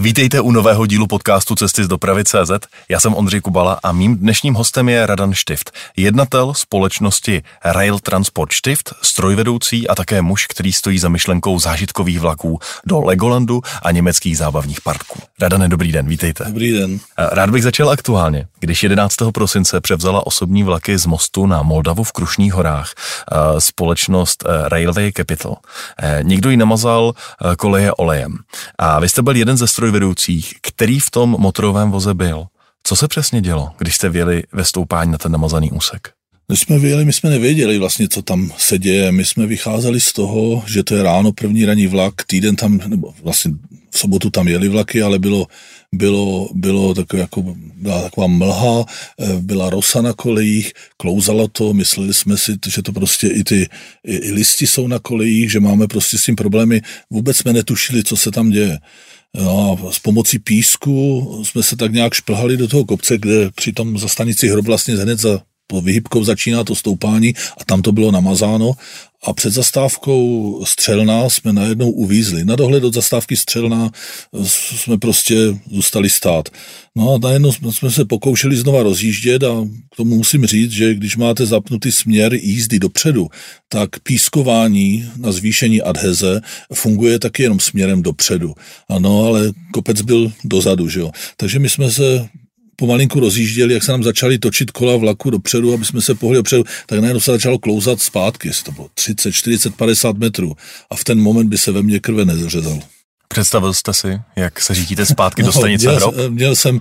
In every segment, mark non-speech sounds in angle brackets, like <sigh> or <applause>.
Vítejte u nového dílu podcastu Cesty z dopravy CZ. Já jsem Ondřej Kubala a mým dnešním hostem je Radan Štift, jednatel společnosti Rail Transport Štift, strojvedoucí a také muž, který stojí za myšlenkou zážitkových vlaků do Legolandu a německých zábavních parků. Radane, dobrý den, vítejte. Dobrý den. Rád bych začal aktuálně. Když 11. prosince převzala osobní vlaky z mostu na Moldavu v Krušných horách společnost Railway Capital, někdo ji namazal koleje olejem. A vy jste byl jeden ze stroj vedoucích, který v tom motorovém voze byl. Co se přesně dělo, když jste věli ve stoupání na ten namazaný úsek? Když jsme vyjeli, my jsme nevěděli vlastně, co tam se děje. My jsme vycházeli z toho, že to je ráno první ranní vlak, týden tam, nebo vlastně v sobotu tam jeli vlaky, ale bylo, bylo, bylo takové jako, byla taková mlha, eh, byla rosa na kolejích, klouzalo to, mysleli jsme si, že to prostě i ty i, i listy jsou na kolejích, že máme prostě s tím problémy. Vůbec jsme netušili, co se tam děje. No s pomocí písku jsme se tak nějak šplhali do toho kopce, kde při tom za stanici hrob vlastně hned za po vyhybkou začíná to stoupání a tam to bylo namazáno a před zastávkou Střelná jsme najednou uvízli. Na dohled od zastávky Střelná jsme prostě zůstali stát. No a najednou jsme se pokoušeli znova rozjíždět a k tomu musím říct, že když máte zapnutý směr jízdy dopředu, tak pískování na zvýšení adheze funguje taky jenom směrem dopředu. Ano, ale kopec byl dozadu, že jo. Takže my jsme se pomalinku rozjížděli, jak se nám začaly točit kola vlaku dopředu, aby jsme se pohli dopředu, tak najednou se začalo klouzat zpátky, jestli to bylo 30, 40, 50 metrů. A v ten moment by se ve mně krve nezřezalo. Představil jste si, jak se řídíte zpátky no, do stanice měl, Hrob? Měl jsem,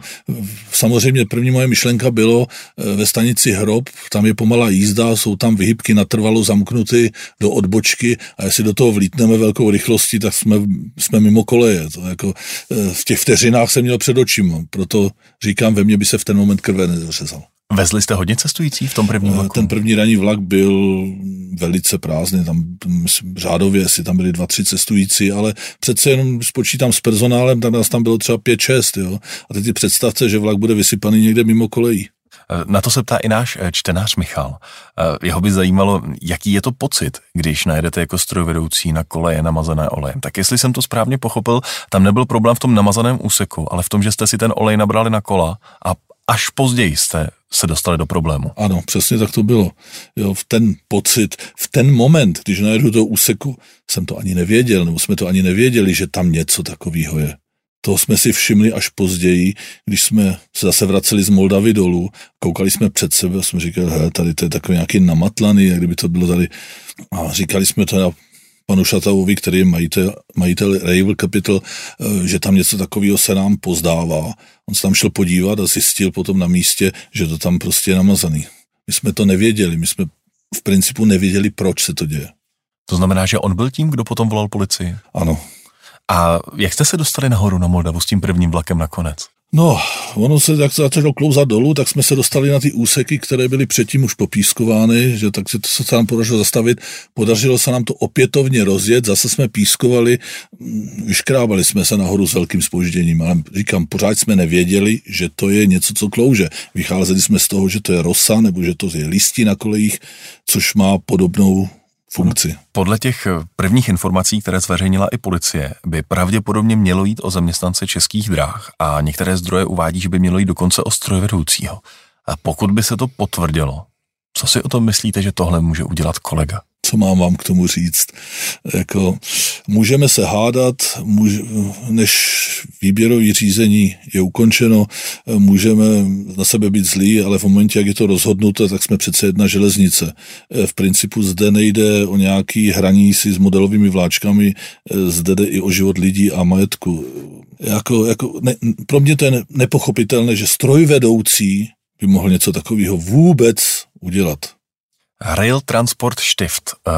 samozřejmě první moje myšlenka bylo eh, ve stanici Hrob, tam je pomalá jízda, jsou tam vyhybky natrvalo zamknuty do odbočky a jestli do toho vlítneme velkou rychlostí, tak jsme, jsme mimo koleje. To jako, eh, v těch vteřinách jsem měl před očima, proto říkám, ve mně by se v ten moment krve nezřezal. Vezli jste hodně cestující v tom prvním vlaku? Ten první ranní vlak byl velice prázdný, tam myslím, řádově si tam byli dva, tři cestující, ale přece jenom spočítám s personálem, tak nás tam bylo třeba pět, šest, jo. A teď si představte, že vlak bude vysypaný někde mimo kolejí. Na to se ptá i náš eh, čtenář Michal. Eh, jeho by zajímalo, jaký je to pocit, když najedete jako strojvedoucí na koleje namazané olejem. Tak jestli jsem to správně pochopil, tam nebyl problém v tom namazaném úseku, ale v tom, že jste si ten olej nabrali na kola a až později jste se dostali do problému. Ano, přesně tak to bylo. Jo, v ten pocit, v ten moment, když najedu do úseku, jsem to ani nevěděl, nebo jsme to ani nevěděli, že tam něco takového je. To jsme si všimli až později, když jsme se zase vraceli z Moldavy dolů, koukali jsme před sebe a jsme říkali, tady to je takový nějaký namatlaný, jak kdyby to bylo tady. A říkali jsme to panu Šatavovi, který je majitel, majitel Ravel Capital, eh, že tam něco takového se nám pozdává. On se tam šel podívat a zjistil potom na místě, že to tam prostě je namazaný. My jsme to nevěděli, my jsme v principu nevěděli, proč se to děje. To znamená, že on byl tím, kdo potom volal policii? Ano. A jak jste se dostali nahoru na Moldavu s tím prvním vlakem nakonec? No, ono se jak začalo klouzat dolů, tak jsme se dostali na ty úseky, které byly předtím už popískovány, že tak se to se nám podařilo zastavit. Podařilo se nám to opětovně rozjet, zase jsme pískovali, mm, vyškrábali jsme se nahoru s velkým spožděním, ale říkám, pořád jsme nevěděli, že to je něco, co klouže. Vycházeli jsme z toho, že to je rosa, nebo že to je listí na kolejích, což má podobnou funkci. Podle těch prvních informací, které zveřejnila i policie, by pravděpodobně mělo jít o zaměstnance českých dráh a některé zdroje uvádí, že by mělo jít dokonce o strojvedoucího. A pokud by se to potvrdilo, co si o tom myslíte, že tohle může udělat kolega? Co mám vám k tomu říct. Jako, můžeme se hádat, můž, než výběrové řízení je ukončeno, můžeme na sebe být zlí, ale v momentě, jak je to rozhodnuto, tak jsme přece jedna železnice. V principu zde nejde o nějaký hraní si s modelovými vláčkami, zde jde i o život lidí a majetku. Jako, jako, ne, pro mě to je nepochopitelné, že strojvedoucí by mohl něco takového vůbec udělat. Rail Transport Stift. Eh,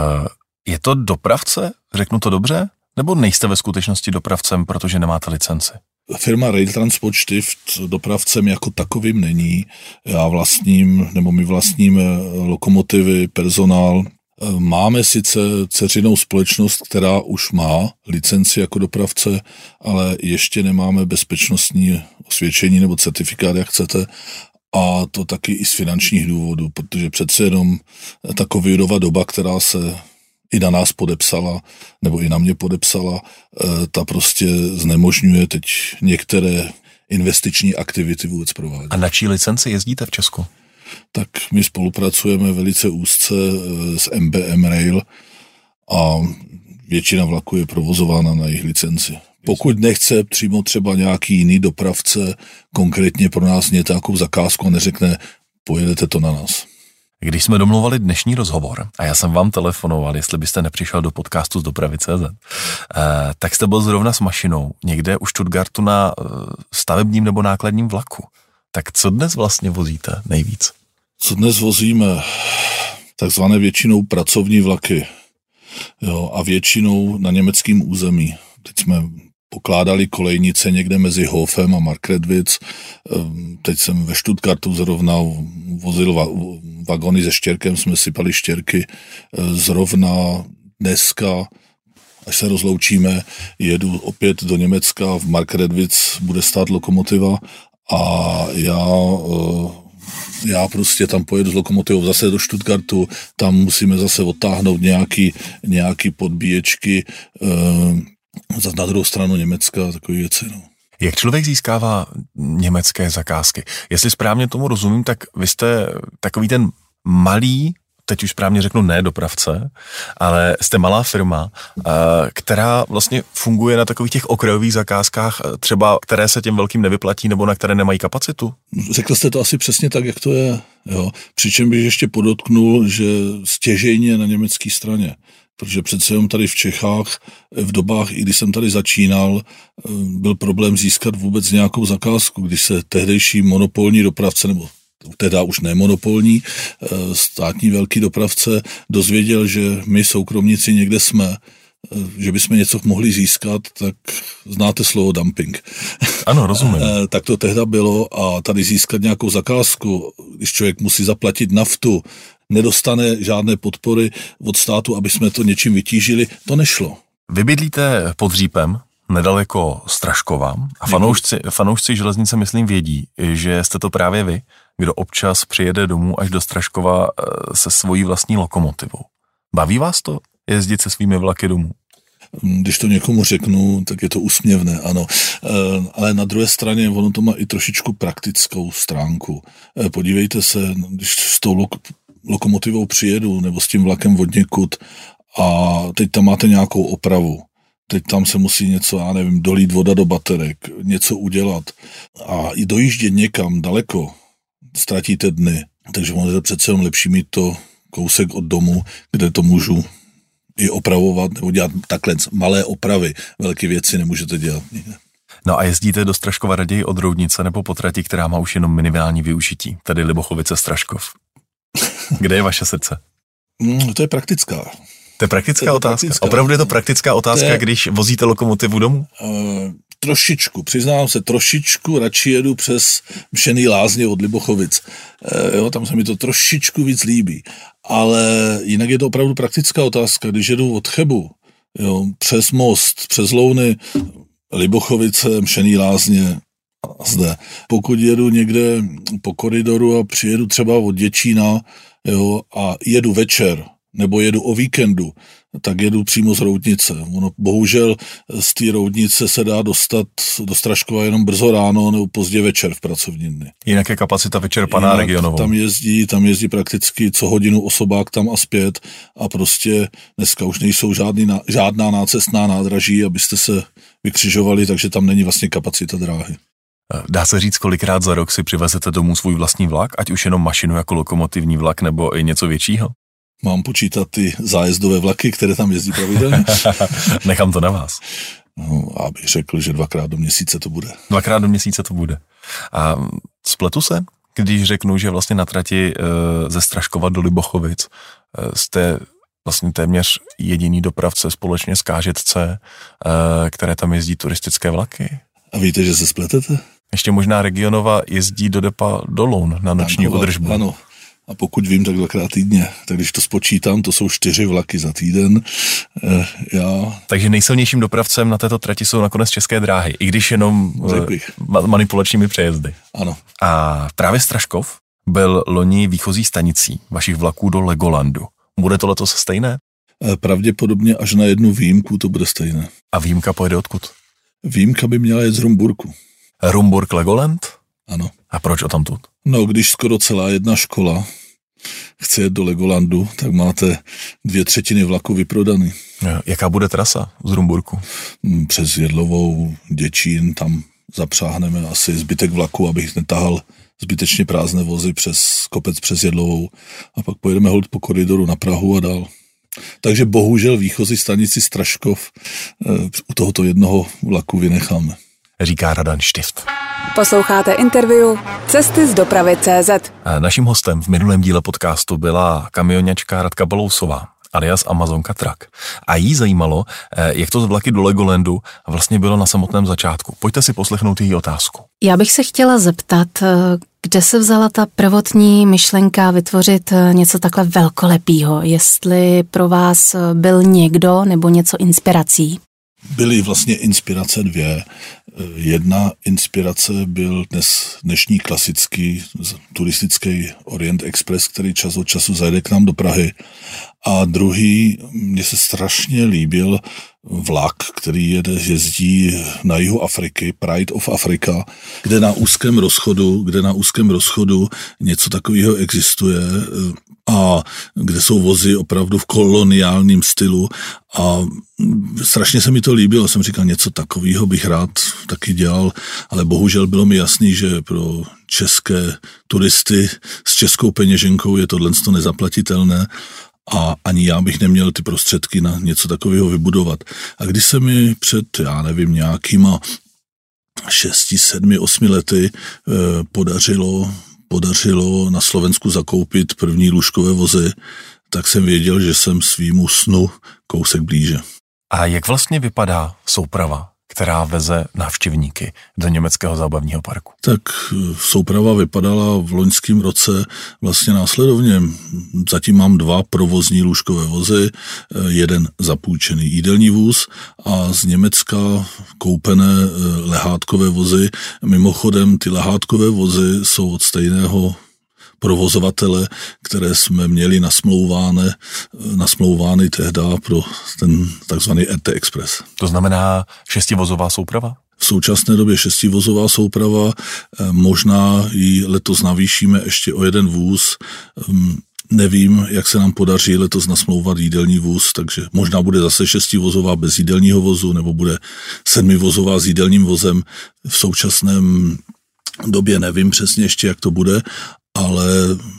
je to dopravce? Řeknu to dobře? Nebo nejste ve skutečnosti dopravcem, protože nemáte licenci? Firma Rail Transport Stift dopravcem jako takovým není. Já vlastním, nebo my vlastníme lokomotivy, personál. Eh, máme sice ceřinou společnost, která už má licenci jako dopravce, ale ještě nemáme bezpečnostní osvědčení nebo certifikát, jak chcete, a to taky i z finančních důvodů, protože přece jenom ta covidová doba, která se i na nás podepsala, nebo i na mě podepsala, eh, ta prostě znemožňuje teď některé investiční aktivity vůbec provádět. A na čí licenci jezdíte v Česku? Tak my spolupracujeme velice úzce eh, s MBM Rail a většina vlaků je provozována na jejich licenci. Pokud nechce přímo třeba nějaký jiný dopravce konkrétně pro nás nějakou zakázku a neřekne, pojedete to na nás. Když jsme domluvali dnešní rozhovor a já jsem vám telefonoval, jestli byste nepřišel do podcastu z dopravy.cz, eh, tak jste byl zrovna s mašinou někde u Stuttgartu na eh, stavebním nebo nákladním vlaku. Tak co dnes vlastně vozíte nejvíc? Co dnes vozíme? Takzvané většinou pracovní vlaky. Jo, a většinou na německém území. Teď jsme pokládali kolejnice někde mezi Hofem a Markredwitz. Ehm, teď jsem ve Stuttgartu zrovna vozil vagony se štěrkem, jsme sypali štěrky. Ehm, zrovna dneska až se rozloučíme, jedu opět do Německa, v Markredwitz bude stát lokomotiva a já ehm, já prostě tam pojedu s lokomotivou zase do Stuttgartu, tam musíme zase odtáhnout nějaký, nějaký podbíječky, na druhou stranu Německa takové věci. No. Jak člověk získává německé zakázky? Jestli správně tomu rozumím, tak vy jste takový ten malý, teď už správně řeknu ne dopravce, ale jste malá firma, eh, která vlastně funguje na takových těch okrajových zakázkách, eh, třeba které se těm velkým nevyplatí nebo na které nemají kapacitu? Řekl jste to asi přesně tak, jak to je. Jo. Přičem bych ještě podotknul, že stěžejně na německé straně protože přece jenom tady v Čechách v dobách, i když jsem tady začínal, eh, byl problém získat vůbec nějakou zakázku, když se tehdejší monopolní dopravce, nebo teda už nemonopolní, eh, státní velký dopravce dozvěděl, že my soukromníci někde jsme, eh, že bychom něco mohli získat, tak znáte slovo dumping. Ano, rozumím. tak to tehda bylo a tady získat nějakou zakázku, když člověk musí zaplatit naftu, nedostane žádné podpory od státu, aby jsme to něčím vytížili, to nešlo. Vy bydlíte pod Řípem, nedaleko Straškova a fanoušci, fanoušci železnice, myslím, vědí, že jste to právě vy, kdo občas přijede domů až do Straškova eh, se svojí vlastní lokomotivou. Baví vás to jezdit se svými vlaky domů? Když to někomu řeknu, tak je to úsměvné, ano. Eh, ale na druhé straně ono to má i trošičku praktickou stránku. Eh, podívejte se, když s tou lokomotivou přijedu nebo s tím vlakem od někud a teď tam máte nějakou opravu. Teď tam se musí něco, já nevím, dolít voda do baterek, něco udělat a i dojíždět někam daleko, ztratíte dny. Takže ono je přece jenom lepší mít to kousek od domu, kde to můžu i opravovat nebo dělat takhle malé opravy. Velké věci nemůžete dělat nikde. No a jezdíte do Straškova raději od Roudnice nebo po trati, která má už jenom minimální využití, tedy Libochovice Straškov? Kde je vaše srdce? Mm, to je praktická. To je praktická to je otázka? Praktická. Opravdu je to praktická otázka, je, když vozíte lokomotivu domů? Uh, trošičku, přiznám se, trošičku radši jedu přes Mšený lázně od Libochovic. Uh, jo, tam se mi to trošičku víc líbí. Ale jinak je to opravdu praktická otázka. Když jedu od Chebu, jo, přes most, přes Louny, Libochovice, Mšený lázně, zde. Pokud jedu někde po koridoru a přijedu třeba od Děčína jo, a jedu večer, nebo jedu o víkendu, tak jedu přímo z Roudnice. Ono, bohužel z té Roudnice se dá dostat do Straškova jenom brzo ráno nebo pozdě večer v pracovní dny. Jinak je kapacita vyčerpaná Jinak regionovou. Tam jezdí, tam jezdí prakticky co hodinu osobák tam a zpět a prostě dneska už nejsou žádný, žádná nácestná nádraží, abyste se vykřižovali, takže tam není vlastně kapacita dráhy. Dá se říct, kolikrát za rok si přivezete domů svůj vlastní vlak, ať už jenom mašinu jako lokomotivní vlak nebo i něco většího? Mám počítat ty zájezdové vlaky, které tam jezdí pravidelně? <laughs> Nechám to na vás. No, abych řekl, že dvakrát do měsíce to bude. Dvakrát do měsíce to bude. A spletu se, když řeknu, že vlastně na trati e, ze Straškova do Libochovic e, jste vlastně téměř jediný dopravce společně s KŽC, e, které tam jezdí turistické vlaky. A víte, že se spletete? Ještě možná regionova jezdí do depa do Loun na noční Tankovat, udržbu. Ano, A pokud vím, tak dvakrát týdně. Tak když to spočítám, to jsou čtyři vlaky za týden. Eh, já... Takže nejsilnějším dopravcem na této trati jsou nakonec české dráhy, i když jenom eh, manipulačními přejezdy. Ano. A právě Straškov byl loni výchozí stanicí vašich vlaků do Legolandu. Bude to letos stejné? Eh, pravděpodobně až na jednu výjimku to bude stejné. A výjimka pojede odkud? Výjimka by měla jet z Rumburku. Rumburg Legoland? Ano. A proč o tamtud? No, když skoro celá jedna škola chce jet do Legolandu, tak máte dvě třetiny vlaku vyprodaný. Jaká bude trasa z Rumburku? Hmm, přes Jedlovou, Děčín, tam zapřáhneme asi zbytek vlaku, abych netahal zbytečně prázdné vozy přes kopec přes Jedlovou a pak pojedeme hold po koridoru na Prahu a dál. Takže bohužel výchozí stanici Straškov eh, u tohoto jednoho vlaku vynecháme. Říká Radan Štift. Posloucháte interview Cesty z dopravy CZ. Naším hostem v minulém díle podcastu byla kamionňačka Radka Balousová alias Amazonka Truck. A jí zajímalo, eh, jak to z vlaky do Legolandu vlastně bylo na samotném začátku. Pojďte si poslechnout její otázku. Já bych se chtěla zeptat, eh, kde se vzala ta prvotní myšlenka vytvořit eh, něco takhle velkolepýho? Jestli pro vás byl někdo nebo něco inspirací? Byly vlastně inspirace dvě. Jedna inspirace byl dnes dnešní klasický turistický Orient Express, který čas od času zajde k nám do Prahy. A druhý, mně se strašně líbil vlak, který jede, jezdí na jihu Afriky, Pride of Africa, kde na úzkém rozchodu, kde na úzkém rozchodu něco takového existuje a kde jsou vozy opravdu v koloniálním stylu. A strašně se mi to líbilo, jsem říkal, něco takového bych rád taky dělal, ale bohužel bylo mi jasný, že pro české turisty s českou peněženkou je tohle nezaplatitelné a ani já bych neměl ty prostředky na něco takového vybudovat. A když se mi před, já nevím, nějakýma šesti, sedmi, osmi lety eh, podařilo podařilo na Slovensku zakoupit první lůžkové vozy, tak jsem věděl, že jsem svýmu snu kousek blíže. A jak vlastně vypadá souprava která veze návštěvníky do německého zábavního parku? Tak eh, souprava vypadala v loňském roce vlastně následovně. Zatím mám dva provozní lůžkové vozy, eh, jeden zapůjčený jídelní vůz a z Německa koupené eh, lehátkové vozy. Mimochodem ty lehátkové vozy jsou od stejného provozovatele, které jsme měli nasmlouvány, nasmlouvány tehdy pro ten takzvaný RT Express. To znamená šestivozová souprava? V současné době šestivozová souprava, eh, možná ji letos navýšíme ještě o jeden vůz, ehm, Nevím, jak se nám podaří letos nasmlouvat jídelní vůz, takže možná bude zase šestivozová bez jídelního vozu, nebo bude sedmivozová s jídelním vozem. V současném době nevím přesně ještě, jak to bude, ale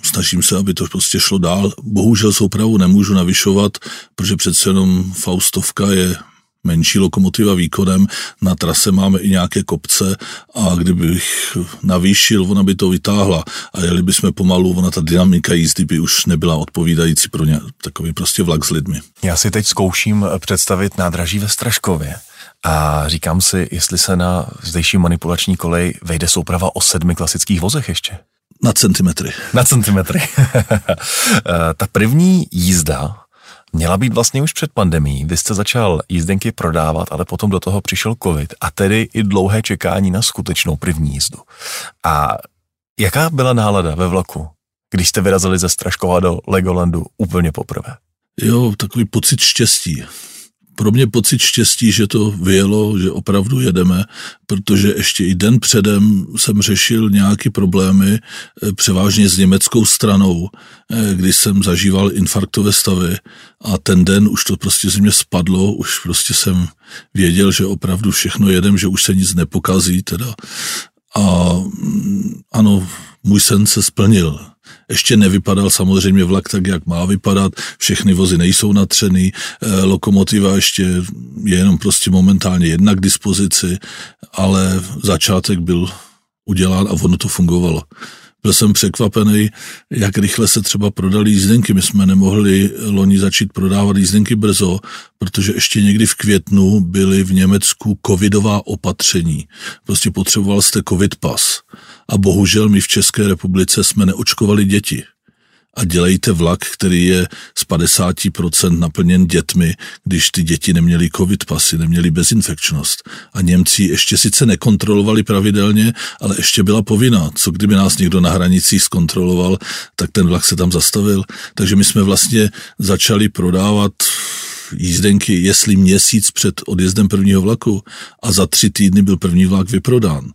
snažím se, aby to prostě šlo dál. Bohužel soupravu nemůžu navyšovat, protože přece jenom Faustovka je menší lokomotiva výkonem, na trase máme i nějaké kopce a kdybych navýšil, ona by to vytáhla a jeli bychom pomalu, ona ta dynamika jízdy by už nebyla odpovídající pro ně, takový prostě vlak s lidmi. Já si teď zkouším představit nádraží ve Straškově. A říkám si, jestli se na zdejší manipulační kolej vejde souprava o sedmi klasických vozech ještě. Na centimetry. Na centimetry. <laughs> Ta první jízda měla být vlastně už před pandemí. Vy jste začal jízdenky prodávat, ale potom do toho přišel covid a tedy i dlouhé čekání na skutečnou první jízdu. A jaká byla nálada ve vlaku, když jste vyrazili ze Straškova do Legolandu úplně poprvé? Jo, takový pocit štěstí pro mě pocit štěstí, že to vyjelo, že opravdu jedeme, protože ještě i den předem jsem řešil nějaké problémy, eh, převážně s německou stranou, eh, kdy jsem zažíval infarktové stavy a ten den už to prostě ze mě spadlo, už prostě jsem věděl, že opravdu všechno jedem, že už se nic nepokazí teda. A mm, ano, můj sen se splnil. Ještě nevypadal samozřejmě vlak tak, jak má vypadat, všechny vozy nejsou natřený, eh, lokomotiva ještě je jenom prostě momentálně jedna k dispozici, ale začátek byl udělán a ono to fungovalo. Byl jsem překvapený, jak rychle se třeba prodali jízdenky. My jsme nemohli loni začít prodávat jízdenky brzo, protože ještě někdy v květnu byly v Německu covidová opatření. Prostě potřeboval jste covid pas. A bohužel my v České republice jsme neočkovali děti. A dělejte vlak, který je z 50% naplněn dětmi, když ty děti neměly covid pasy, neměly bezinfekčnost. A Němci ještě sice nekontrolovali pravidelně, ale ještě byla povinná. Co kdyby nás někdo na hranicích zkontroloval, tak ten vlak se tam zastavil. Takže my jsme vlastně začali prodávat jízdenky, jestli měsíc před odjezdem prvního vlaku a za tři týdny byl první vlak vyprodán.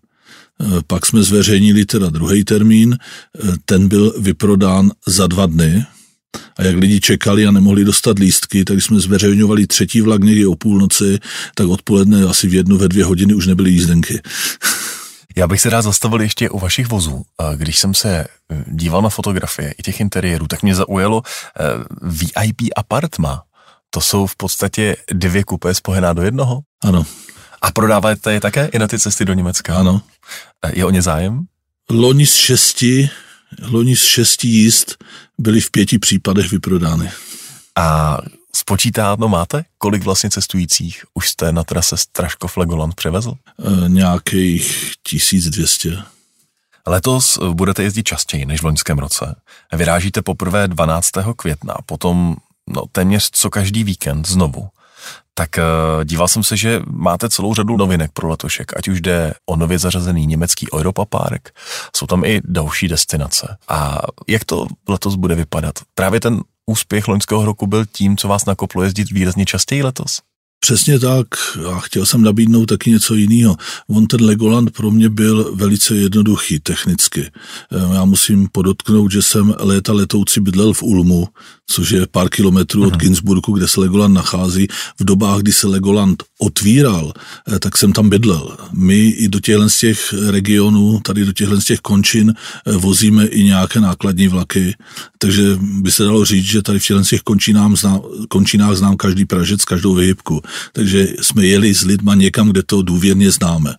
Eh, pak jsme zveřejnili teda druhý termín, eh, ten byl vyprodán za dva dny, a jak lidi čekali a nemohli dostat lístky, tak jsme zveřejňovali třetí vlak někdy o půlnoci, tak odpoledne asi v jednu, ve dvě hodiny už nebyly jízdenky. <laughs> Já bych se rád zastavil ještě u vašich vozů. Když jsem se eh, díval na fotografie i těch interiérů, tak mě zaujalo VIP apartma. To jsou v podstatě dvě kupé spojená do jednoho? Ano. A prodáváte je také i na ty cesty do Německa? Ano. Je o ně zájem? Loni z šesti, loni z šesti jízd byly v pěti případech vyprodány. A spočítáno máte, kolik vlastně cestujících už jste na trase Straškov Legoland převezl? E, nějakých 1200. Letos budete jezdit častěji než v loňském roce. Vyrážíte poprvé 12. května, potom no, téměř co každý víkend znovu tak uh, díval jsem se, že máte celou řadu novinek pro letošek, ať už jde o nově zařazený německý Europa Park, jsou tam i další destinace. A jak to letos bude vypadat? Právě ten úspěch loňského roku byl tím, co vás nakoplo jezdit výrazně častěji letos? Přesně tak. A chtěl jsem nabídnout taky něco jiného. On ten Legoland pro mě byl velice jednoduchý technicky. Eh, já musím podotknout, že jsem léta letoucí bydlel v Ulmu, což je pár kilometrů od mhm. Ginsburgu, kde se Legoland nachází. V dobách, kdy se Legoland otvíral, eh, tak jsem tam bydlel. My i do těchto z těch regionů, tady do těchto z těch končin eh, vozíme i nějaké nákladní vlaky, takže by se dalo říct, že tady v těchto z těch končinách znám, končinách znám každý Pražec, každou vyhybku. Takže jsme jeli s lidma někam, kde to důvěrně známe.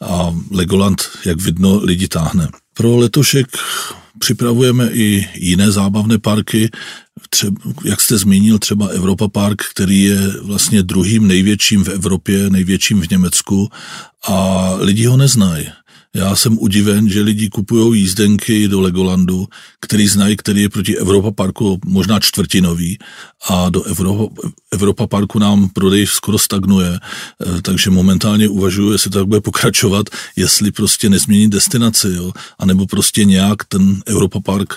A Legoland, jak vidno, lidi táhne. Pro letošek připravujeme i jiné zábavné parky, třeba, jak jste zmínil, třeba Europa Park, který je vlastně druhým největším v Evropě, největším v Německu a lidi ho neznají. Já jsem udiven, že lidi kupují jízdenky do Legolandu, který znají, který je proti Evropa Parku možná čtvrtinový a do Evropa, Evropa Parku nám prodej skoro stagnuje, eh, takže momentálně uvažuji, jestli to tak bude pokračovat, jestli prostě nezměnit destinaci, jo, anebo prostě nějak ten Europa Park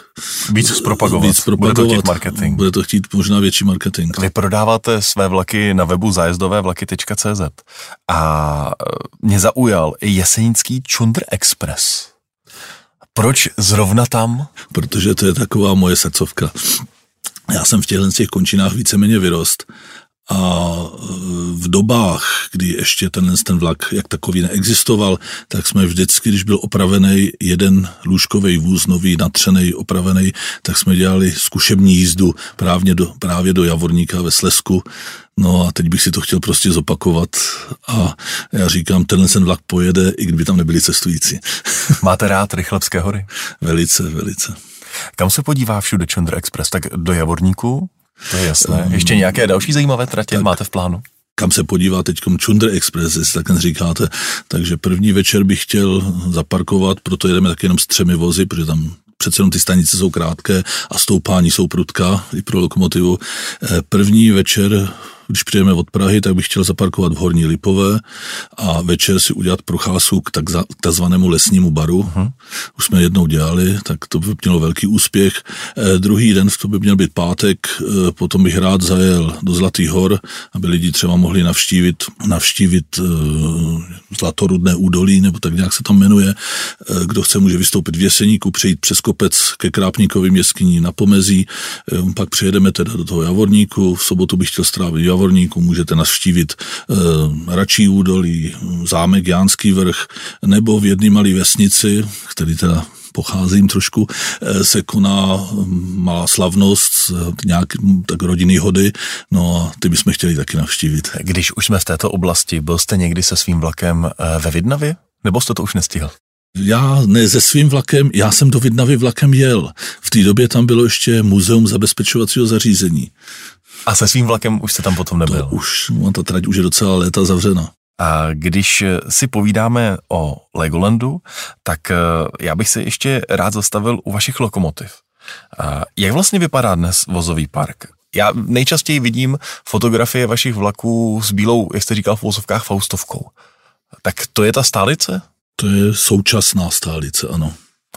víc zpropagovat. Víc propagovat. Bude to chtít marketing. Bude to chtít možná větší marketing. Vy prodáváte své vlaky na webu zájezdové-vlaky.cz a eh, mě zaujal i jesenický Čundr Express. Proč zrovna tam? Protože to je taková moje srdcovka. Já jsem v těchto těch končinách víceméně vyrost a v dobách, kdy ještě ten, ten vlak jak takový neexistoval, tak jsme vždycky, když byl opravený jeden lůžkový vůz, nový, natřený, opravený, tak jsme dělali zkušební jízdu právě do, právě do Javorníka ve Slesku. No a teď bych si to chtěl prostě zopakovat a já říkám, tenhle ten vlak pojede, i kdyby tam nebyli cestující. Máte rád Rychlebské hory? Velice, velice. Kam se podívá všude Chandra Express? Tak do Javorníku? To je jasné. Um, Ještě nějaké další zajímavé tratě tak, máte v plánu? kam se podívá teď Chunder Express, jestli tak říkáte. Takže první večer bych chtěl zaparkovat, proto jedeme tak jenom s třemi vozy, protože tam přece jenom ty stanice jsou krátké a stoupání jsou prudká i pro lokomotivu. Eh, první večer když přijdeme od Prahy, tak bych chtěl zaparkovat v Horní Lipové a večer si udělat procházku k takzvanému lesnímu baru. Uh-huh. Už jsme jednou dělali, tak to by mělo velký úspěch. Eh, druhý den, to by měl být pátek, eh, potom bych rád zajel do Zlatých hor, aby lidi třeba mohli navštívit, navštívit eh, Zlatorudné údolí, nebo tak nějak se tam jmenuje. Eh, kdo chce, může vystoupit v Jeseníku, přejít přes kopec ke Krápníkovým jeskyní na Pomezí, eh, pak přijedeme teda do toho Javorníku, v sobotu bych chtěl strávit Javorníku, můžete navštívit eh, Račí údolí, zámek Jánský vrch, nebo v jedné malé vesnici, který teda pocházím trošku, eh, se koná hm, malá slavnost, nějak tak rodinný hody, no a ty bychom chtěli taky navštívit. Když už jsme v této oblasti, byl jste někdy se svým vlakem eh, ve Vidnavě? Nebo jste to už nestihl? Já ne se svým vlakem, já jsem do Vidnavy vlakem jel. V té době tam bylo ještě muzeum zabezpečovacího zařízení. A se svým vlakem už jste tam potom nebyl? To už, no, ta trať už je docela léta zavřena. A když si povídáme o Legolandu, tak eh, já bych se ještě rád zastavil u vašich lokomotiv. Jak vlastně vypadá dnes vozový park? Já nejčastěji vidím fotografie vašich vlaků s bílou, jak jste říkal v vozovkách, faustovkou. Tak to je ta stálice? To je současná stálice, ano.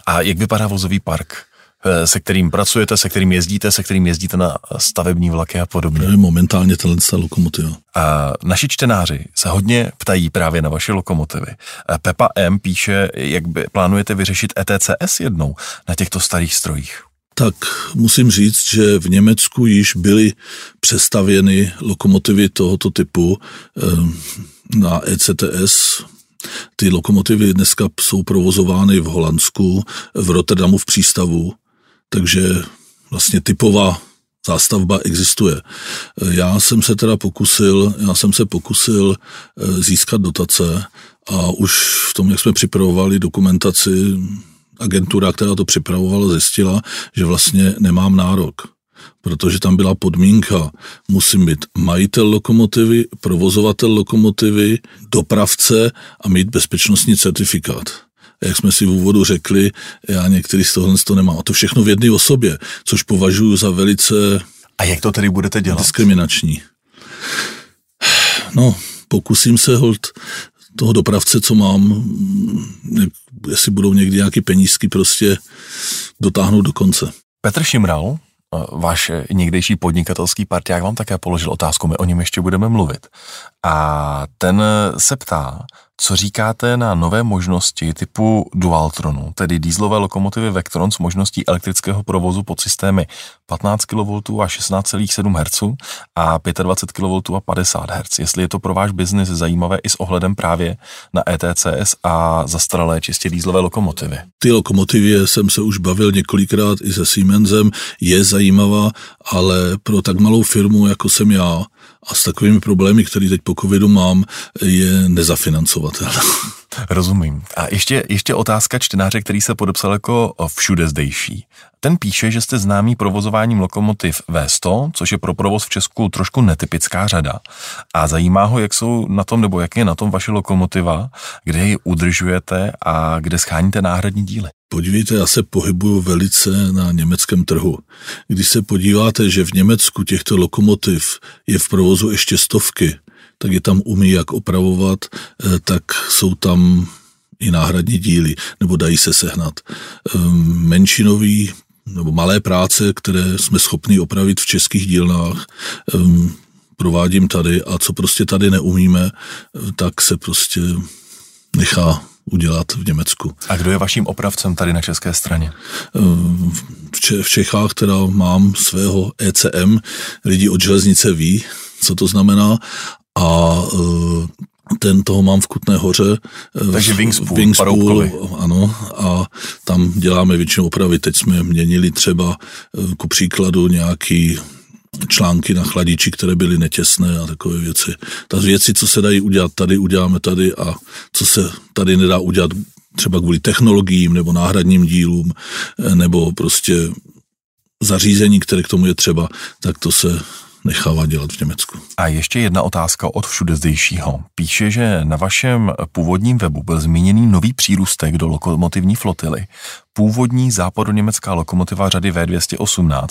A jak vypadá vozový park? Eh, se kterým pracujete, se kterým jezdíte, se kterým jezdíte na stavební vlaky a podobně. To je momentálně tenhle lokomotiva. A naši čtenáři se hodně ptají právě na vaše lokomotivy. Eh, Pepa M. píše, jak by plánujete vyřešit ETCS jednou na těchto starých strojích. Tak musím říct, že v Německu již byly přestavěny lokomotivy tohoto typu eh, na ECTS, ty lokomotivy dneska jsou provozovány v Holandsku, v Rotterdamu v přístavu takže vlastně typová zástavba existuje. Já jsem se teda pokusil, já jsem se pokusil eh, získat dotace a už v tom, jak jsme připravovali dokumentaci, agentura, která to připravovala, zjistila, že vlastně nemám nárok protože tam byla podmínka, musím být majitel lokomotivy, provozovatel lokomotivy, dopravce a mít bezpečnostní certifikát jak jsme si v úvodu řekli, já některý z tohohle to nemám. A to všechno v jedné osobě, což považuji za velice... A jak to tedy budete dělat? Diskriminační. No, pokusím se hold toho dopravce, co mám, jestli budou někdy nějaké penízky, prostě dotáhnout do konce. Petr Šimral, váš někdejší podnikatelský partiák vám také položil otázku, my o něm ještě budeme mluvit. A ten se ptá, co říkáte na nové možnosti typu Dualtronu, tedy dýzlové lokomotivy Vectron s možností elektrického provozu pod systémy 15 kV a 16,7 Hz a 25 kV a 50 Hz. Jestli je to pro váš biznis zajímavé i s ohledem právě na ETCS a zastaralé čistě dýzlové lokomotivy. Ty lokomotivy jsem se už bavil několikrát i se Siemensem, je zajímavá, ale pro tak malou firmu, jako jsem já, a s takovými problémy, které teď po covidu mám, je nezafinancovatelná. Rozumím. A ještě, ještě otázka čtenáře, který se podepsal jako všude zdejší. Ten píše, že jste známý provozováním lokomotiv V100, což je pro provoz v Česku trošku netypická řada. A zajímá ho, jak jsou na tom, nebo jak je na tom vaše lokomotiva, kde ji udržujete a kde scháníte náhradní díly. Podívejte, já se pohybuju velice na německém trhu. Když se podíváte, že v Německu těchto lokomotiv je v provozu ještě stovky, tak je tam umí jak opravovat, eh, tak jsou tam i náhradní díly, nebo dají se sehnat. Ehm, menšinový nebo malé práce, které jsme schopni opravit v českých dílnách, ehm, provádím tady a co prostě tady neumíme, eh, tak se prostě nechá udělat v Německu. A kdo je vaším opravcem tady na české straně? Ehm, v Čechách teda mám svého ECM, lidi od železnice ví, co to znamená a eh, ten toho mám v Kutné hoře. Eh, Takže Wingspool, Wingspool ano, a tam děláme většinou opravy. Teď jsme měnili třeba eh, ku příkladu nějaký články na chladiči, které byly netěsné a takové věci. Ta věci, co se dají udělat tady, uděláme tady a co se tady nedá udělat třeba kvůli technologiím nebo náhradním dílům nebo prostě zařízení, které k tomu je třeba, tak to se nechává dělat v Německu. A ještě jedna otázka od všude zdejšího. Píše, že na vašem původním webu byl zmíněný nový přírůstek do lokomotivní flotily. Původní západoněmecká lokomotiva řady V218,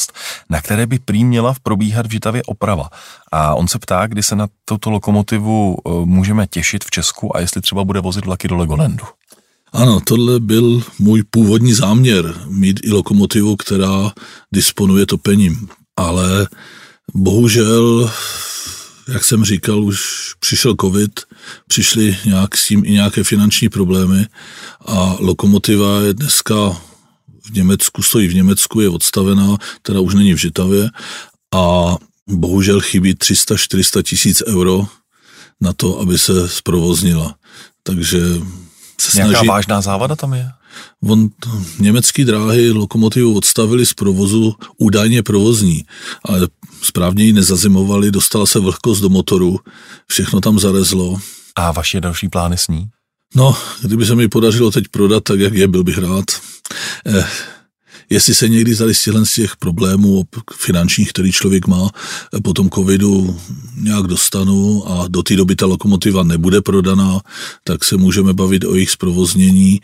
na které by prý měla probíhat v Žitavě oprava. A on se ptá, kdy se na tuto lokomotivu e, můžeme těšit v Česku a jestli třeba bude vozit vlaky do Legolandu. Ano, tohle byl můj původní záměr, mít i lokomotivu, která disponuje topením. Ale Bohužel, jak jsem říkal, už přišel covid, přišly nějak s tím i nějaké finanční problémy a lokomotiva je dneska v Německu, stojí v Německu, je odstavená, teda už není v Žitavě a bohužel chybí 300-400 tisíc euro na to, aby se zprovoznila. Takže se snaží... Nějaká vážná závada tam je? On, německý dráhy lokomotivu odstavili z provozu údajně provozní, ale správně ji nezazimovali, dostala se vlhkost do motoru, všechno tam zarezlo. A vaše další plány s ní? No, kdyby se mi podařilo teď prodat, tak jak je, byl bych rád. Eh, jestli se někdy tady z těch problémů finančních, který člověk má eh, po tom covidu nějak dostanu a do té doby ta lokomotiva nebude prodaná, tak se můžeme bavit o jejich zprovoznění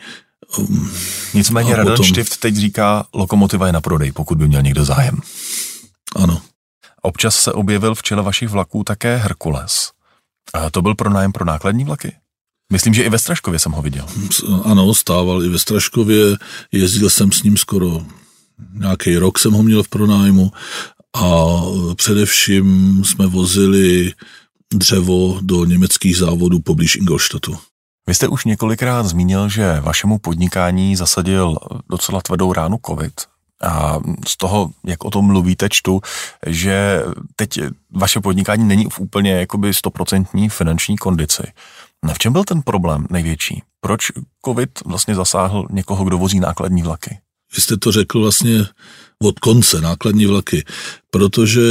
Nicméně Štift teď říká, lokomotiva je na prodej, pokud by měl někdo zájem. ano. Občas se objevil v čele vašich vlaků také Herkules. A to byl pronájem pro nákladní vlaky? Myslím, že i ve Straškově jsem ho viděl. Ano, stával i ve Straškově, jezdil jsem s ním skoro nějaký rok jsem ho měl v pronájmu a především jsme vozili dřevo do německých závodů poblíž Ingolstadtu. Vy jste už několikrát zmínil, že vašemu podnikání zasadil docela tvrdou ránu COVID. A z toho, jak o tom mluvíte, čtu, že teď vaše podnikání není v úplně jakoby stoprocentní finanční kondici. No v čem byl ten problém největší? Proč COVID vlastně zasáhl někoho, kdo vozí nákladní vlaky? Vy jste to řekl vlastně od konce, nákladní vlaky, protože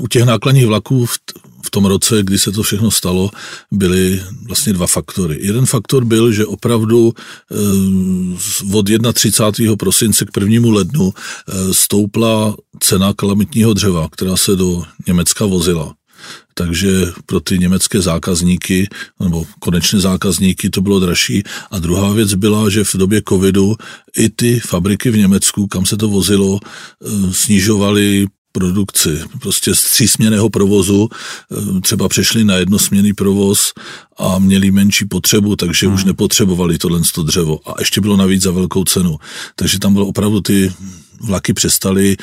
u těch nákladních vlaků v, t- v tom roce, kdy se to všechno stalo, byly vlastně dva faktory. Jeden faktor byl, že opravdu eh, od 31. prosince k 1. lednu eh, stoupla cena kalamitního dřeva, která se do Německa vozila. Takže pro ty německé zákazníky nebo konečné zákazníky to bylo dražší. A druhá věc byla, že v době covidu i ty fabriky v Německu, kam se to vozilo, eh, snižovaly produkci. Prostě z třísměného provozu eh, třeba přešli na jednosměný provoz a měli menší potřebu, takže už nepotřebovali tohle to dřevo. A ještě bylo navíc za velkou cenu. Takže tam bylo opravdu ty vlaky přestaly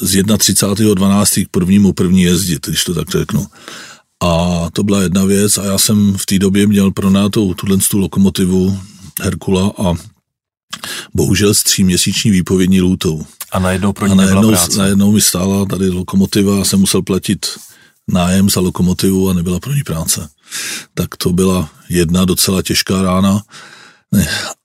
z 31.12. k 1. první jezdit, když to tak řeknu. A to byla jedna věc a já jsem v té době měl pronátou tuhle tu lokomotivu Herkula a bohužel s tříměsíční výpovědní lůtou. A najednou pro A ní nebyla najednou, práce. najednou mi stála tady lokomotiva a jsem musel platit nájem za lokomotivu a nebyla pro ní práce. Tak to byla jedna docela těžká rána.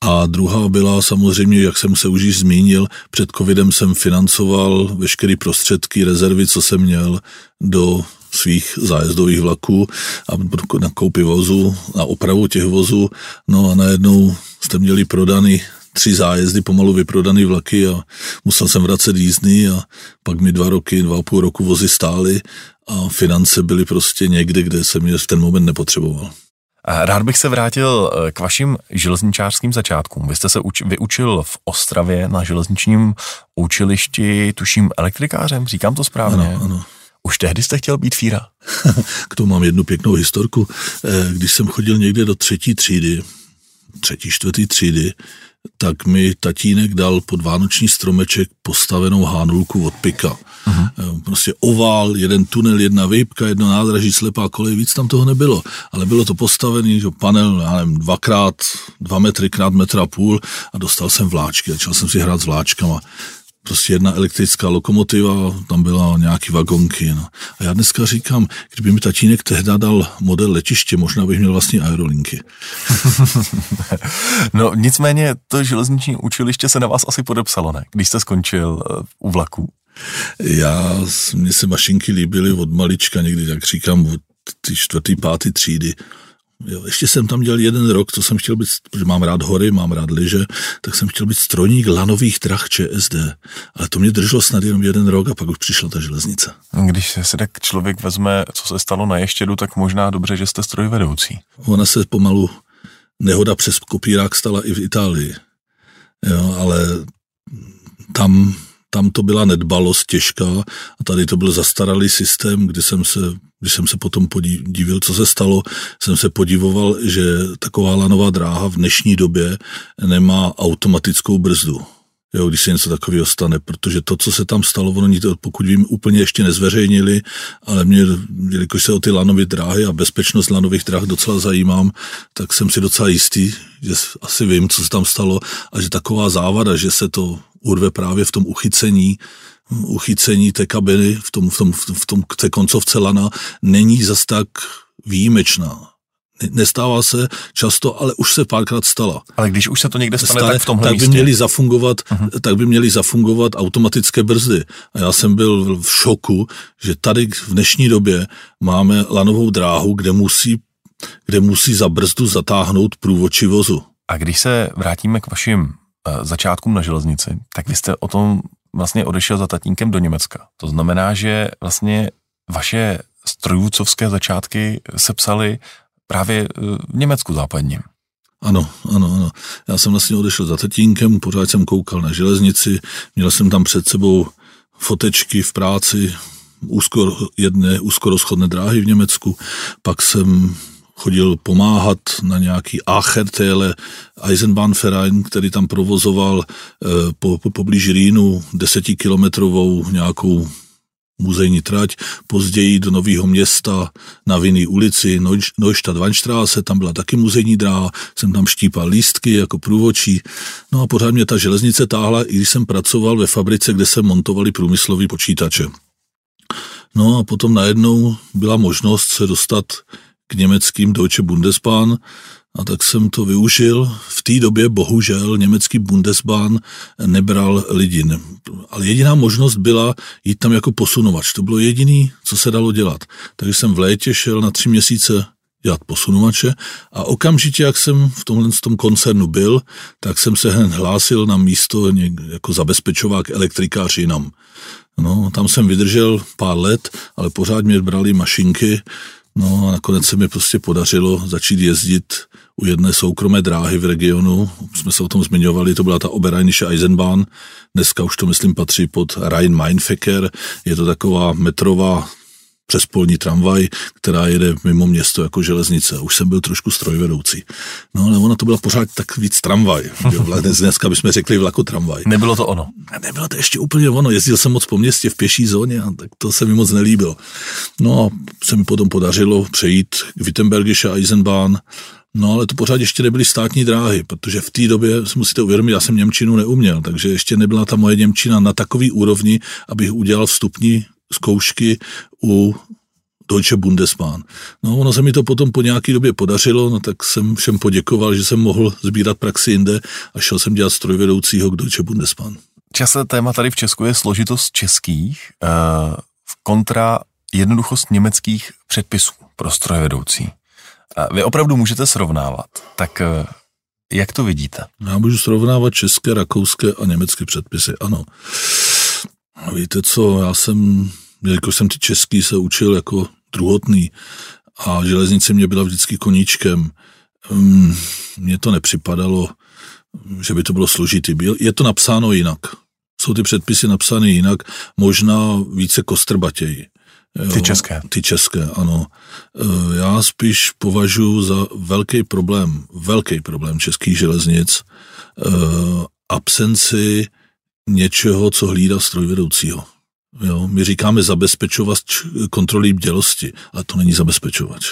A druhá byla samozřejmě, jak jsem se už již zmínil, před covidem jsem financoval veškeré prostředky, rezervy, co jsem měl do svých zájezdových vlaků a na koupy vozu, na opravu těch vozů. No a najednou jste měli prodaný tři zájezdy, pomalu vyprodaný vlaky a musel jsem vracet jízdný a pak mi dva roky, dva a půl roku vozy stály a finance byly prostě někde, kde jsem je v ten moment nepotřeboval. Rád bych se vrátil eh, k vašim železničářským začátkům. Vy jste se uč, vyučil v Ostravě na železničním učilišti, tuším elektrikářem, říkám to správně. Ano, ano. Už tehdy jste chtěl být fíra. <laughs> K tomu mám jednu pěknou historku. Eh, Když jsem chodil někde do třetí třídy, třetí, čtvrtý třídy, tak mi tatínek dal pod vánoční stromeček postavenou hánulku od Pika. Uh-huh. Prostě ovál, jeden tunel, jedna výpka, jedno nádraží, slepá kolej, víc tam toho nebylo. Ale bylo to postavený, že panel, já nevím, dvakrát, dva metry krát metr a půl a dostal jsem vláčky. Začal jsem si hrát s vláčkama prostě jedna elektrická lokomotiva, tam byla nějaký vagonky. No. A já dneska říkám, kdyby mi tatínek tehdy dal model letiště, možná bych měl vlastně aerolinky. <laughs> No nicméně to železniční učiliště se na vás asi podepsalo, ne? Když jste skončil eh, u vlaků. Já, mně se mašinky líbily od malička, někdy, jak říkám, od ty čtvrtý, pátý třídy. Jo, ještě jsem tam dělal jeden rok, co jsem chtěl být, protože mám rád hory, mám rád lyže, tak jsem chtěl být strojník lanových drah ČSD. Ale to mě drželo snad jenom jeden rok a pak už přišla ta železnice. Když si tak člověk vezme, co se stalo na Ještědu, tak možná dobře, že jste strojvedoucí. Ona se pomalu, nehoda přes kopírák stala i v Itálii. Jo, ale tam, tam to byla nedbalost těžká a tady to byl zastaralý systém, kdy jsem se, když jsem se potom podíval, co se stalo, jsem se podivoval, že taková lanová dráha v dnešní době nemá automatickou brzdu. Jo, když se něco takového stane, protože to, co se tam stalo, ono to, pokud vím, úplně ještě nezveřejnili, ale mě, jelikož se o ty lanové dráhy a bezpečnost lanových dráh docela zajímám, tak jsem si docela jistý, že asi vím, co se tam stalo a že taková závada, že se to urve právě v tom uchycení, uchycení té kabiny, v tom, v tom, v tom té koncovce lana, není zas tak výjimečná. Nestává se často, ale už se párkrát stala. Ale když už se to někde stane, Stane, tak v tomhle tak by místě. měly zafungovat, uh-huh. tak by měly zafungovat automatické brzdy. A já jsem byl v šoku, že tady v dnešní době máme lanovou dráhu, kde musí, kde musí za brzdu zatáhnout průvodčí vozu. A když se vrátíme k vašim začátkům na železnici, tak vy jste o tom vlastně odešel za tatínkem do Německa. To znamená, že vlastně vaše strojvůcovské začátky se psaly právě v Německu západním. Ano, ano, ano. Já jsem vlastně odešel za tatínkem, pořád jsem koukal na železnici, měl jsem tam před sebou fotečky v práci, úzko, jedné úzkorozchodné dráhy v Německu, pak jsem chodil pomáhat na nějaký Achertele Eisenbahnverein, který tam provozoval eh, po, po, poblíž Rýnu desetikilometrovou nějakou muzejní trať, později do Nového města na Vinný ulici, Neustadt Weinstraße, tam byla taky muzejní dráha, jsem tam štípal lístky jako průvočí, no a pořád mě ta železnice táhla, i když jsem pracoval ve fabrice, kde se montovali průmyslové počítače. No a potom najednou byla možnost se dostat k německým Deutsche Bundesbahn a tak jsem to využil. V té době bohužel německý Bundesbahn nebral lidi. Ale jediná možnost byla jít tam jako posunovač. To bylo jediný, co se dalo dělat. Takže jsem v létě šel na tři měsíce dělat posunovače a okamžitě, jak jsem v tomhle tom koncernu byl, tak jsem se hned hlásil na místo jako zabezpečovák elektrikář jinam. No, tam jsem vydržel pár let, ale pořád mě brali mašinky, No a nakonec se mi prostě podařilo začít jezdit u jedné soukromé dráhy v regionu. Jsme se o tom zmiňovali, to byla ta Oberrheinische Eisenbahn. Dneska už to, myslím, patří pod Rhein-Main-Verkehr. Je to taková metrová přespolní tramvaj, která jede mimo město jako železnice. Už jsem byl trošku strojvedoucí. No ale ona to byla pořád tak víc tramvaj. <laughs> Dneska bychom řekli vlako tramvaj. Nebylo to ono. Nebylo to ještě úplně ono. Jezdil jsem moc po městě v pěší zóně a tak to se mi moc nelíbilo. No a se mi potom podařilo přejít k Wittenbergische Eisenbahn, No ale to pořád ještě nebyly státní dráhy, protože v té době si musíte uvědomit, já jsem Němčinu neuměl, takže ještě nebyla ta moje Němčina na takový úrovni, abych udělal vstupní zkoušky u Deutsche Bundesbahn. No, ono se mi to potom po nějaké době podařilo, no tak jsem všem poděkoval, že jsem mohl sbírat praxi jinde a šel jsem dělat strojvedoucího k Deutsche Bundesbahn. Časté téma tady v Česku je složitost českých uh, kontra jednoduchost německých předpisů pro strojvedoucí. Uh, vy opravdu můžete srovnávat, tak uh, jak to vidíte? Já můžu srovnávat české, rakouské a německé předpisy, ano. Víte co, já jsem, jako jsem ty český se učil jako druhotný a železnice mě byla vždycky koníčkem. Um, mně to nepřipadalo, že by to bylo složitý. Je to napsáno jinak. Jsou ty předpisy napsány jinak, možná více kostrbatěji. Ty české. Ty české, ano. E, já spíš považuji za velký problém, velký problém českých železnic e, absenci něčeho, co hlídá strojvedoucího. Jo, my říkáme zabezpečovat kontroly bdělosti, ale to není zabezpečovač.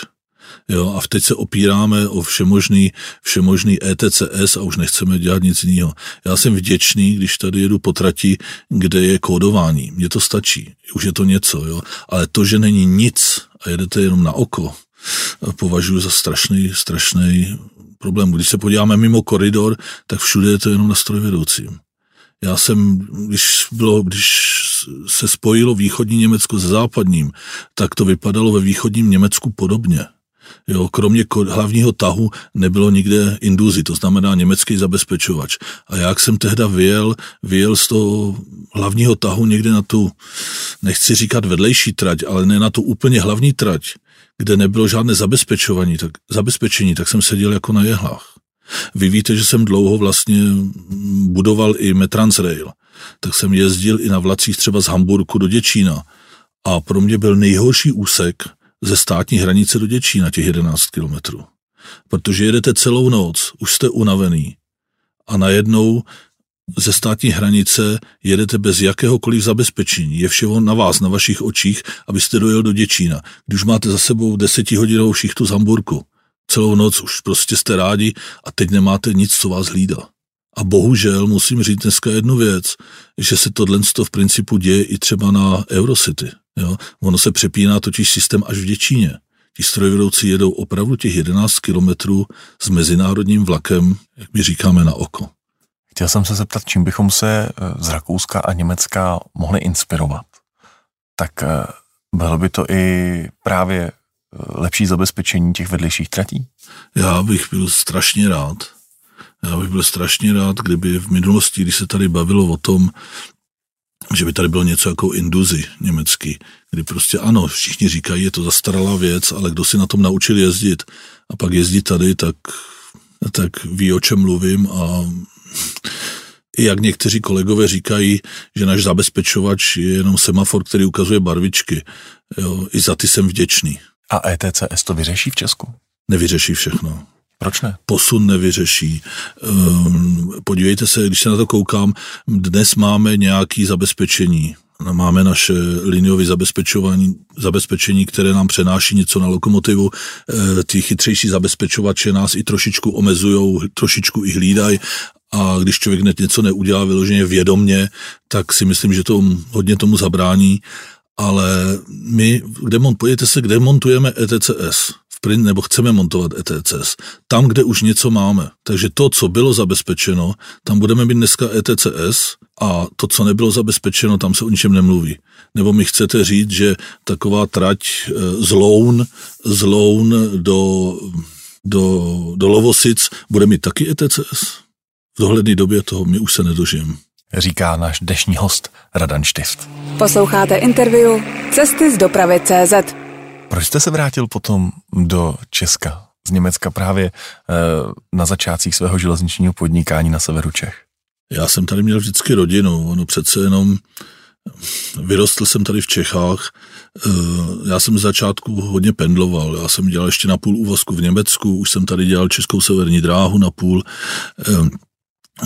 Jo, a teď se opíráme o všemožný, všemožný ETCS a už nechceme dělat nic jiného. Já jsem vděčný, když tady jedu po trati, kde je kódování. Mně to stačí. Už je to něco, jo. Ale to, že není nic a jedete jenom na oko, považuji za strašný, strašný problém. Když se podíváme mimo koridor, tak všude je to jenom na strojvedoucím. Já jsem, když, bylo, když se spojilo východní Německo s západním, tak to vypadalo ve východním Německu podobně. Jo, kromě hlavního tahu nebylo nikde induzi, to znamená německý zabezpečovač. A jak jsem tehda vyjel, vyjel z toho hlavního tahu někde na tu, nechci říkat vedlejší trať, ale ne na tu úplně hlavní trať, kde nebylo žádné zabezpečování, tak, zabezpečení, tak jsem seděl jako na jehlách. Vy víte, že jsem dlouho vlastně budoval i Metransrail, tak jsem jezdil i na vlacích třeba z Hamburku do Děčína a pro mě byl nejhorší úsek ze státní hranice do Děčína, těch 11 kilometrů. Protože jedete celou noc, už jste unavený a najednou ze státní hranice jedete bez jakéhokoliv zabezpečení. Je všeho na vás, na vašich očích, abyste dojel do Děčína. Když máte za sebou desetihodinovou šichtu z Hamburku, celou noc už prostě jste rádi a teď nemáte nic, co vás hlídá. A bohužel musím říct dneska jednu věc, že se tohle v principu děje i třeba na Eurocity. Jo? Ono se přepíná totiž systém až v Děčíně. Ti strojvedoucí jedou opravdu těch 11 kilometrů s mezinárodním vlakem, jak my říkáme, na oko. Chtěl jsem se zeptat, čím bychom se eh, z Rakouska a Německa mohli inspirovat. Tak eh, bylo by to i právě lepší zabezpečení těch vedlejších tratí? Já bych byl strašně rád. Já bych byl strašně rád, kdyby v minulosti, když se tady bavilo o tom, že by tady bylo něco jako induzy německý, kdy prostě ano, všichni říkají, je to zastaralá věc, ale kdo si na tom naučil jezdit a pak jezdí tady, tak tak ví, o čem mluvím a i jak někteří kolegové říkají, že náš zabezpečovač je jenom semafor, který ukazuje barvičky. Jo, I za ty jsem vděčný. A ETCS to vyřeší v Česku? Nevyřeší všechno. Proč ne? Posun nevyřeší. Ehm, podívejte se, když se na to koukám, dnes máme nějaké zabezpečení. Máme naše liniové zabezpečování, zabezpečení, které nám přenáší něco na lokomotivu. E, ty chytřejší zabezpečovače nás i trošičku omezují, trošičku i hlídají a když člověk hned něco neudělá vyloženě vědomně, tak si myslím, že to hodně tomu zabrání. Ale my, kde mont, pojďte se, kde montujeme ETCS, v print, nebo chceme montovat ETCS, tam, kde už něco máme. Takže to, co bylo zabezpečeno, tam budeme mít dneska ETCS a to, co nebylo zabezpečeno, tam se o ničem nemluví. Nebo mi chcete říct, že taková trať eh, z Loun, z Loun do, do, do Lovosic bude mít taky ETCS? v dohledné době toho my už se nedožijeme. Říká náš dnešní host Radan Štift. Posloucháte interview Cesty z dopravy CZ. Proč jste se vrátil potom do Česka, z Německa právě e, na začátcích svého železničního podnikání na severu Čech? Já jsem tady měl vždycky rodinu, ono přece jenom Vyrostl jsem tady v Čechách, eh, já jsem z začátku hodně pendloval, já jsem dělal ještě na půl úvazku v Německu, už jsem tady dělal Českou severní dráhu na půl, eh,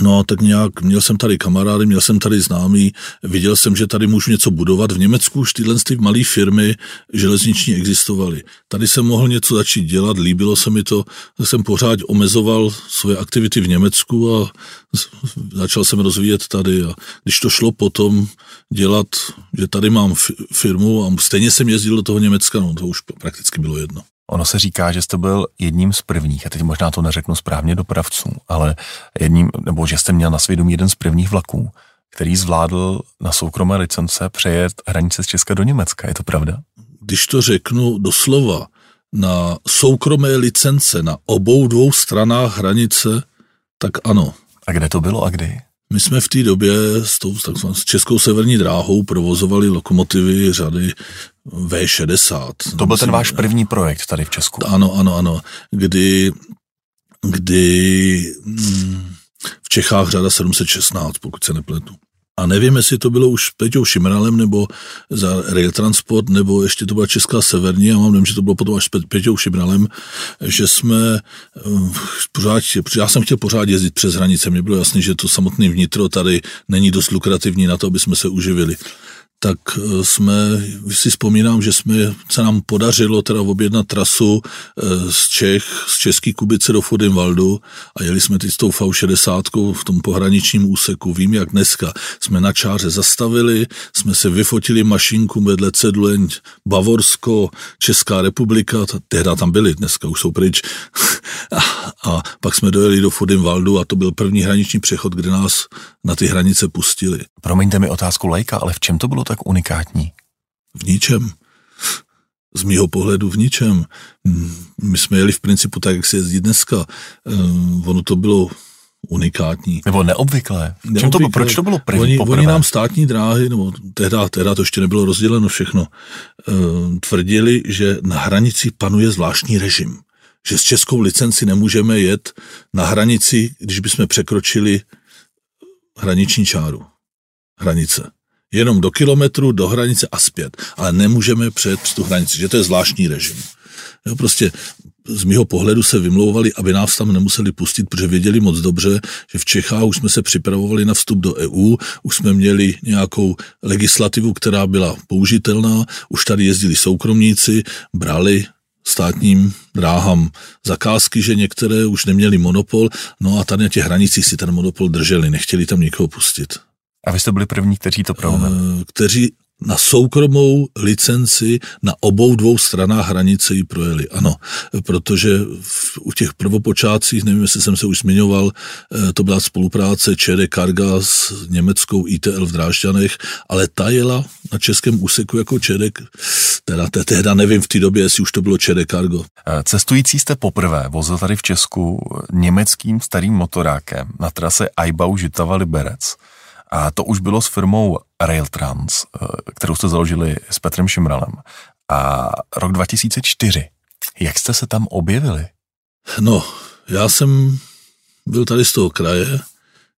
No, tak nějak, měl jsem tady kamarády, měl jsem tady známý, viděl jsem, že tady můžu něco budovat. V Německu už tyhle ty malé firmy železniční existovaly. Tady jsem mohl něco začít dělat, líbilo se mi to, tak jsem pořád omezoval svoje aktivity v Německu a začal jsem rozvíjet tady. A když to šlo potom dělat, že tady mám firmu a stejně jsem jezdil do toho Německa, no to už prakticky bylo jedno. Ono se říká, že jste byl jedním z prvních, a teď možná to neřeknu správně dopravců, ale jedním, nebo že jste měl na svědomí jeden z prvních vlaků, který zvládl na soukromé licence přejet hranice z Česka do Německa. Je to pravda? Když to řeknu doslova, na soukromé licence na obou dvou stranách hranice, tak ano. A kde to bylo a kdy? My jsme v té době s, tou, s Českou severní dráhou provozovali lokomotivy řady V60. To byl ten váš první projekt tady v Česku? Ano, ano, ano. Kdy, kdy hm, v Čechách řada 716, pokud se nepletu. A nevím, jestli to bylo už Peťou Šimralem nebo za Rail Transport, nebo ještě to byla Česká severní, a mám nevím, že to bylo potom až s Peťou Šimralem, že jsme eh, pořád, já jsem chtěl pořád jezdit přes hranice, mně bylo jasné, že to samotné vnitro tady není dost lukrativní na to, aby jsme se uživili tak eh, jsme, si vzpomínám, že jsme, se nám podařilo teda objednat trasu eh, z Čech, z Český Kubice do Fudinvaldu a jeli jsme teď s tou V60 v tom pohraničním úseku. Vím, jak dneska jsme na čáře zastavili, jsme se vyfotili mašinku vedle cedleň Bavorsko, Česká republika, tehdy tam byli, dneska už jsou pryč. <laughs> a, a pak jsme dojeli do Fudinvaldu a to byl první hraniční přechod, kde nás na ty hranice pustili. Promiňte mi otázku lajka, ale v čem to bylo tak unikátní? V ničem. Z mýho pohledu v ničem. My jsme jeli v principu tak, jak se jezdí dneska. Ehm, ono to bylo unikátní. Nebo neobvyklé. Čem to bylo, proč to bylo první oni, oni nám státní dráhy, nebo tehda, tehda to ještě nebylo rozděleno všechno, ehm, tvrdili, že na hranici panuje zvláštní režim. Že s českou licenci nemůžeme jet na hranici, když bychom překročili hraniční čáru. Hranice jenom do kilometru, do hranice a zpět. Ale nemůžeme přejet přes tu hranici, že to je zvláštní režim. Jo, prostě z mého pohledu se vymlouvali, aby nás tam nemuseli pustit, protože věděli moc dobře, že v Čechách už jsme se připravovali na vstup do EU, už jsme měli nějakou legislativu, která byla použitelná, už tady jezdili soukromníci, brali státním dráhám zakázky, že některé už neměli monopol, no a tady na těch hranicích si ten monopol drželi, nechtěli tam nikoho pustit. A vy jste byli první, kteří to prolomili? Eh, kteří na soukromou licenci na obou dvou stranách hranice ji projeli. Ano, protože v, u těch prvopočátcích, nevím, jestli jsem se už zmiňoval, eh, to byla spolupráce ČD Karga s německou ITL v Drážďanech, ale ta jela na českém úseku jako ČD, teda tehda nevím v té době, jestli už to bylo ČD Cargo. Eh, cestující jste poprvé vozil tady v Česku německým starým motorákem na trase Aibau Žitava Liberec. A to už bylo s firmou Railtrans, eh, kterou jste založili s Petrem Šimralem. A rok 2004. Jak jste se tam objevili? No, Já jsem byl tady z toho kraje,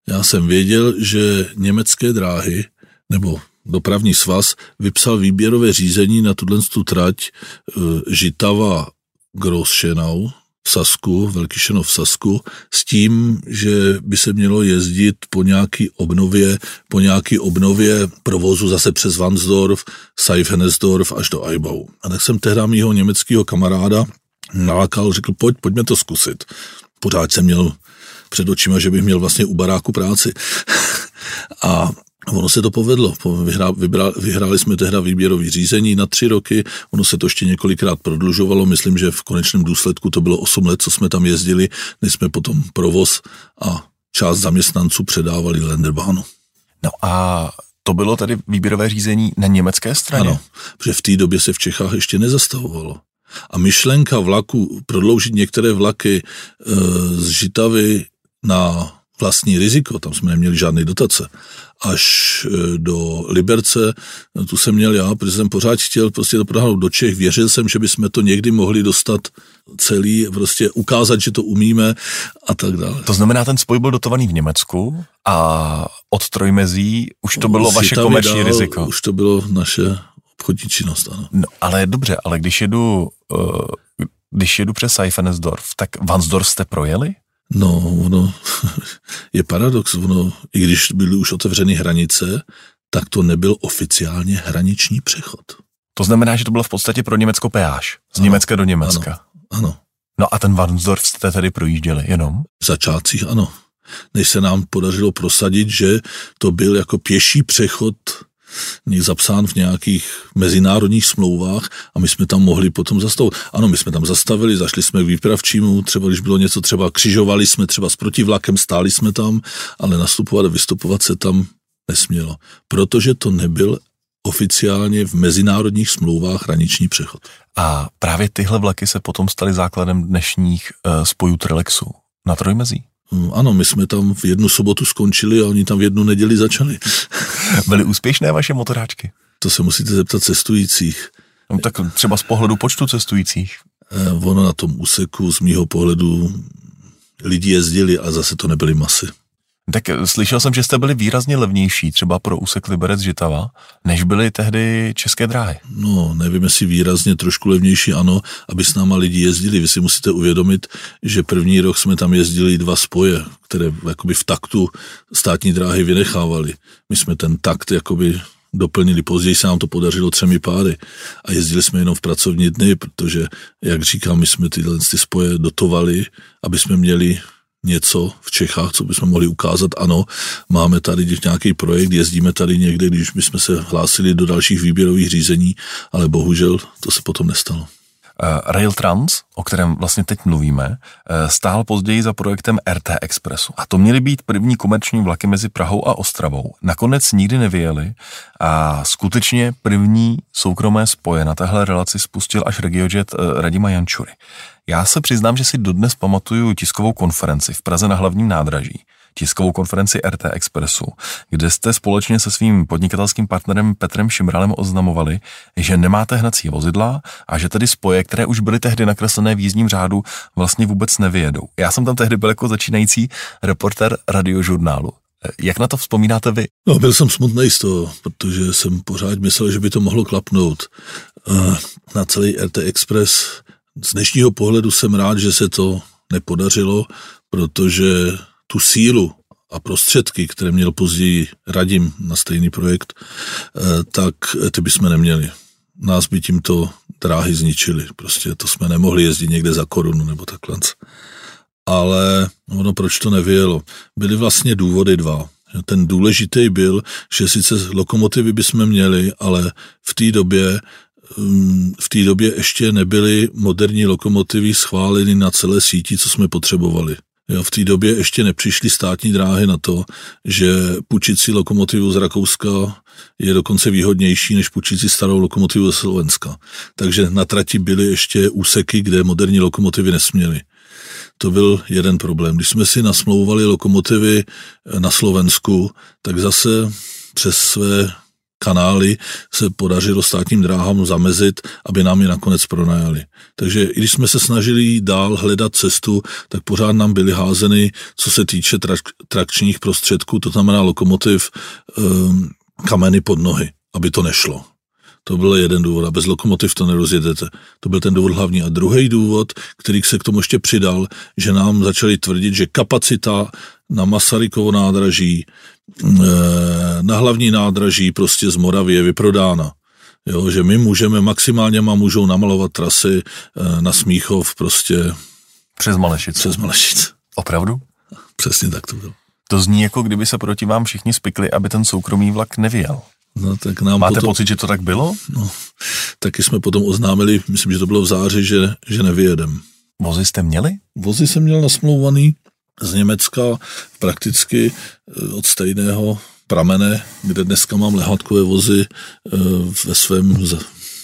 já jsem věděl, že německé dráhy, nebo dopravní svaz, vypsal výběrové řízení na tuhle trať e, Žitava Großschenau, v Sasku, Velký Šenov v Sasku, s tím, že by se mělo jezdit po nějaký obnově, po nějaký obnově provozu zase přes Vansdorf, Seifenesdorf až do Eibau. A tak jsem tehdy mýho německého kamaráda nalákal, řekl, pojď, pojďme to zkusit. Pořád jsem měl před očima, že bych měl vlastně u baráku práci. <laughs> a Ono se to povedlo. Vyhrá, vybra, vyhráli jsme tehda výběrový řízení na tři roky, ono se to ještě několikrát prodlužovalo, myslím, že v konečném důsledku to bylo 8 let, co jsme tam jezdili, než jsme potom provoz a část zaměstnanců předávali Lenderbahnu. No a to bylo tedy výběrové řízení na německé straně? Ano, protože v té době se v Čechách ještě nezastavovalo. A myšlenka vlaku, prodloužit některé vlaky e, z Žitavy na vlastní riziko, tam jsme neměli žádné dotace, až e, do Liberce, no, tu jsem měl já, protože jsem pořád chtěl prostě to prodávat do Čech, věřil jsem, že bychom to někdy mohli dostat celý, prostě ukázat, že to umíme a tak dále. To znamená, ten spoj byl dotovaný v Německu a od Trojmezí už to bylo vaše komerční dál, riziko. Už to bylo naše obchodní činnost, ano. No, ale dobře, ale když jedu, uh, když jedu přes Seifenesdorf, tak Vansdorf jste projeli? No, ono <laughs> je paradox, ono, i když byly už otevřeny hranice, tak to nebyl oficiálně hraniční přechod. To znamená, že to bylo v podstatě pro Německo peáž, z ano, Německa do Německa. Ano, ano. No a ten Varnsdorf jste tedy projížděli jenom? V začátcích ano. Než se nám podařilo prosadit, že to byl jako pěší přechod zapsán v nějakých mezinárodních smlouvách a my jsme tam mohli potom zastavit. Ano, my jsme tam zastavili, zašli jsme k výpravčímu, třeba když bylo něco, třeba křižovali jsme třeba s protivlakem, stáli jsme tam, ale nastupovat a vystupovat se tam nesmělo, protože to nebyl oficiálně v mezinárodních smlouvách hraniční přechod. A právě tyhle vlaky se potom staly základem dnešních uh, spojů Trelexu na Trojmezí. Hm, ano, my jsme tam v jednu sobotu skončili a oni tam v jednu neděli začali. <laughs> Byly úspěšné vaše motoráčky? To se musíte zeptat cestujících. No, tak třeba z pohledu počtu cestujících. Eh, ono na tom úseku z mýho pohledu lidi jezdili a zase to nebyly masy. Tak slyšel jsem, že jste byli výrazně levnější, třeba pro úsek Liberec Žitava, než byly tehdy české dráhy. No, nevím, jestli výrazně trošku levnější, ano, aby s náma lidi jezdili. Vy si musíte uvědomit, že první rok jsme tam jezdili dva spoje, které jakoby v taktu státní dráhy vynechávali. My jsme ten takt jakoby doplnili. Později se nám to podařilo třemi páry a jezdili jsme jenom v pracovní dny, protože, jak říkám, my jsme tyhle ty spoje dotovali, aby jsme měli něco v Čechách, co bychom mohli ukázat. Ano, máme tady nějaký projekt, jezdíme tady někde, když bychom se hlásili do dalších výběrových řízení, ale bohužel to se potom nestalo. Uh, Rail Trans, o kterém vlastně teď mluvíme, uh, stál později za projektem RT Expressu. A to měly být první komerční vlaky mezi Prahou a Ostravou. Nakonec nikdy nevyjeli a skutečně první soukromé spoje na téhle relaci spustil až regiojet uh, Radima Jančury. Já se přiznám, že si dodnes pamatuju tiskovou konferenci v Praze na hlavním nádraží, tiskovou konferenci RT Expressu, kde jste společně se svým podnikatelským partnerem Petrem Šimralem oznamovali, že nemáte hnací vozidla a že tedy spoje, které už byly tehdy nakreslené v jízdním řádu, vlastně vůbec nevyjedou. Já jsem tam tehdy byl jako začínající reporter radiožurnálu. Jak na to vzpomínáte vy? No, byl jsem smutný z toho, protože jsem pořád myslel, že by to mohlo klapnout. Na celý RT Express z dnešního pohledu jsem rád, že se to nepodařilo, protože tu sílu a prostředky, které měl později Radim na stejný projekt, eh, tak ty bychom neměli. Nás by tímto dráhy zničili. Prostě to jsme nemohli jezdit někde za korunu nebo takhle. Ale ono proč to nevyjelo? Byly vlastně důvody dva. Ten důležitý byl, že sice lokomotivy bychom měli, ale v té době Hm, v té době ještě nebyly moderní lokomotivy schváleny na celé síti, co jsme potřebovali. Jo, v té době ještě nepřišly státní dráhy na to, že půjčit si lokomotivu z Rakouska je dokonce výhodnější, než půjčit si starou lokomotivu ze Slovenska. Takže na trati byly ještě úseky, kde moderní lokomotivy nesměly. To byl jeden problém. Když jsme si nasmlouvali lokomotivy na Slovensku, tak zase přes své kanály se podařilo státním dráhám zamezit, aby nám je nakonec pronajali. Takže i když jsme se snažili dál hledat cestu, tak pořád nám byly házeny, co se týče trak- trakčních prostředků, to znamená lokomotiv, um, kameny pod nohy, aby to nešlo. To byl jeden důvod a bez lokomotiv to nerozjedete. To byl ten důvod hlavní. A druhý důvod, který se k tomu ještě přidal, že nám začali tvrdit, že kapacita na Masarykovo nádraží, eh, na hlavní nádraží prostě z Moravy je vyprodána. Jo, že my můžeme, maximálně má můžou namalovat trasy eh, na Smíchov prostě Přes Malešice. přes Malešic. Opravdu? Přesně tak to bylo. To zní jako kdyby se proti vám všichni spikli, aby ten soukromý vlak nevyjel. No, tak nám Máte potom, pocit, že to tak bylo? No, taky jsme potom oznámili, myslím, že to bylo v září, že, že nevyjedem. Vozy jste měli? Vozy jsem měl nasmlouvaný z Německa prakticky eh, od stejného pramene, kde dneska mám lehátkové vozy eh, ve svém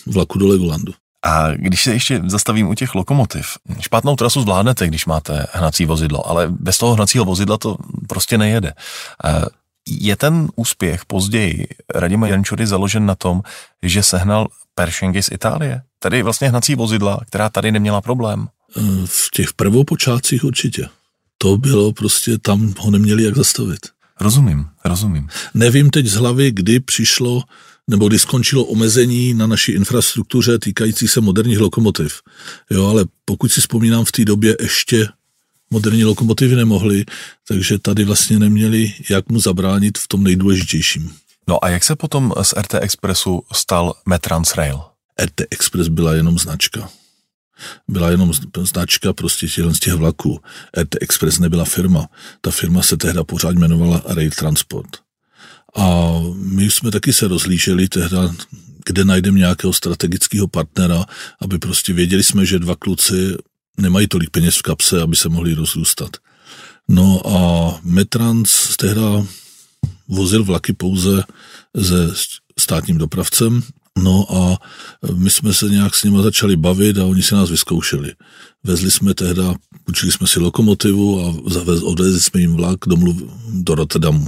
vlaku do Legolandu. A když se ještě zastavím u těch lokomotiv, špatnou trasu zvládnete, když máte hnací vozidlo, ale bez toho hnacího vozidla to prostě nejede. Je ten úspěch později Radima Jančury založen na tom, že sehnal Pershingy z Itálie? Tedy vlastně hnací vozidla, která tady neměla problém. Eh, V těch prvopočátcích určitě. To bylo prostě, tam ho neměli jak zastavit. Rozumím, rozumím. Nevím teď z hlavy, kdy přišlo nebo kdy skončilo omezení na naší infrastruktuře týkající se moderních lokomotiv. Jo, ale pokud si vzpomínám, v té době ještě moderní lokomotivy nemohly, takže tady vlastně neměli jak mu zabránit v tom nejdůležitějším. No a jak se potom z RT Expressu stal Metransrail? RT Express byla jenom značka. Byla jenom značka prostě z těch vlaků. RT Express nebyla firma. Ta firma se tehda pořád jmenovala Rail Transport. A my jsme taky se rozlíželi tehda, kde najdeme nějakého strategického partnera, aby prostě věděli jsme, že dva kluci nemají tolik peněz v kapse, aby se mohli rozrůstat. No a Metrans tehda vozil vlaky pouze se státním dopravcem, no a my jsme se nějak s nimi začali bavit a oni si nás vyzkoušeli. Vezli jsme tehda, učili jsme si lokomotivu a odvezli jsme jim vlak domluv, do Rotterdamu.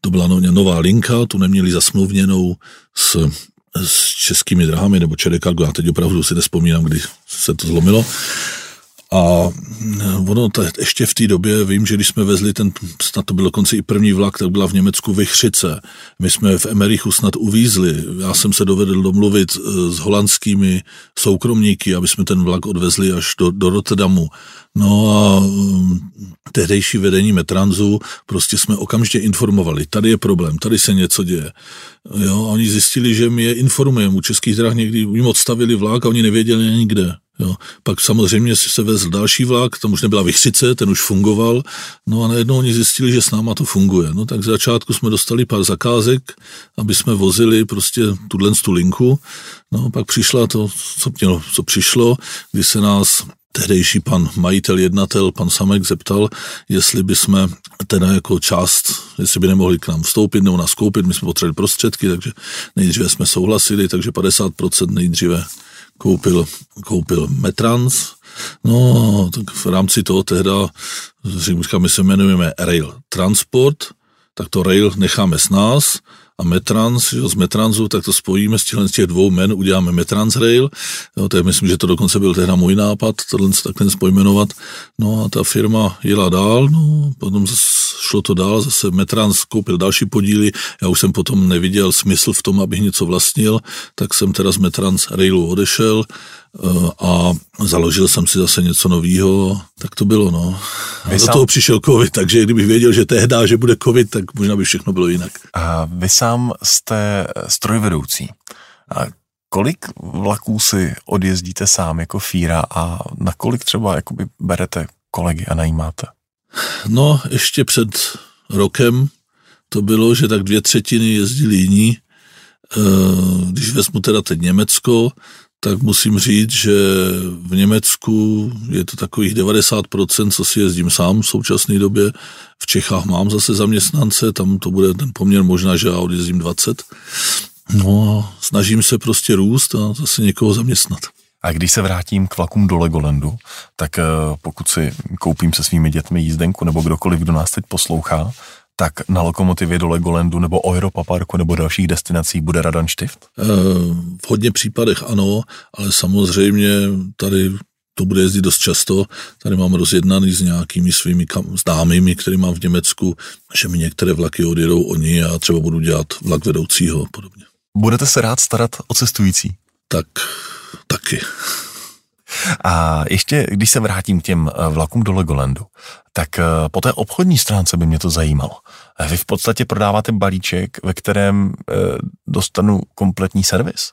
To byla no- nová linka, tu neměli zasmluvněnou s, s českými drahami nebo Čerekargo, já teď opravdu si nespomínám, kdy se to zlomilo. A ono ta, ještě v té době, vím, že když jsme vezli ten, snad to byl dokonce i první vlak, tak byla v Německu Vychřice. My jsme v Emerichu snad uvízli. Já jsem se dovedl domluvit eh, s holandskými soukromníky, aby jsme ten vlak odvezli až do, do Rotterdamu. No a um, tehdejší vedení Metranzu prostě jsme okamžitě informovali, tady je problém, tady se něco děje. Jo, oni zjistili, že my je informujeme. U českých drah někdy jim odstavili vlak a oni nevěděli ani kde. Jo. Pak samozřejmě si se vezl další vlak, tam už nebyla Vychřice, ten už fungoval, no a najednou oni zjistili, že s náma to funguje. No tak začátku jsme dostali pár zakázek, aby jsme vozili prostě tuhle tu linku, no pak přišla to, co, mělo, co přišlo, kdy se nás tehdejší pan majitel, jednatel, pan Samek zeptal, jestli by jsme teda jako část, jestli by nemohli k nám vstoupit nebo nás koupit, my jsme potřebovali prostředky, takže nejdříve jsme souhlasili, takže 50% nejdříve koupil, koupil Metrans, no tak v rámci toho tehda, říkám, my se jmenujeme Rail Transport, tak to Rail necháme s nás a Metrans, jo, z Metransu, tak to spojíme z těchto z těch dvou men, uděláme Metrans Rail, jo, to je, myslím, že to dokonce byl tehda můj nápad, tohle takhle spojmenovat, no a ta firma jela dál, no, potom šlo to dál, zase Metrans koupil další podíly, já už jsem potom neviděl smysl v tom, abych něco vlastnil, tak jsem teda z Metrans Railu odešel eh, a založil jsem si zase něco nového, tak to bylo, no. A Vy do sám- toho přišel covid, takže kdybych věděl, že tehda, že bude covid, tak možná by všechno bylo jinak. A vy sám jste strojvedoucí. A kolik vlaků si odjezdíte sám jako fíra a na kolik třeba jakoby berete kolegy a najímáte? No, ještě před rokem to bylo, že tak dvě třetiny jezdili jiní. Eh, Když vezmu teda teď Německo, tak musím říct, že v Německu je to takových 90%, co si jezdím sám v současné době. V Čechách mám zase zaměstnance, tam to bude ten poměr možná, že já odjezdím 20. No a snažím se prostě růst a zase někoho zaměstnat. A když se vrátím k vlakům do Legolandu, tak eh, pokud si koupím se svými dětmi jízdenku nebo kdokoliv, kdo nás teď poslouchá, tak na lokomotivě do Legolandu nebo o Europa Parku nebo dalších destinací bude Radan Štift? V hodně případech ano, ale samozřejmě tady to bude jezdit dost často. Tady mám rozjednaný s nějakými svými známými, který mám v Německu, že mi některé vlaky odjedou oni a třeba budu dělat vlak vedoucího a podobně. Budete se rád starat o cestující? Tak, taky. A ještě, když se vrátím k těm eh, vlakům do Legolandu, tak eh, po té obchodní stránce by mě to zajímalo. Eh, vy v podstatě prodáváte balíček, ve kterém dostanu kompletní servis?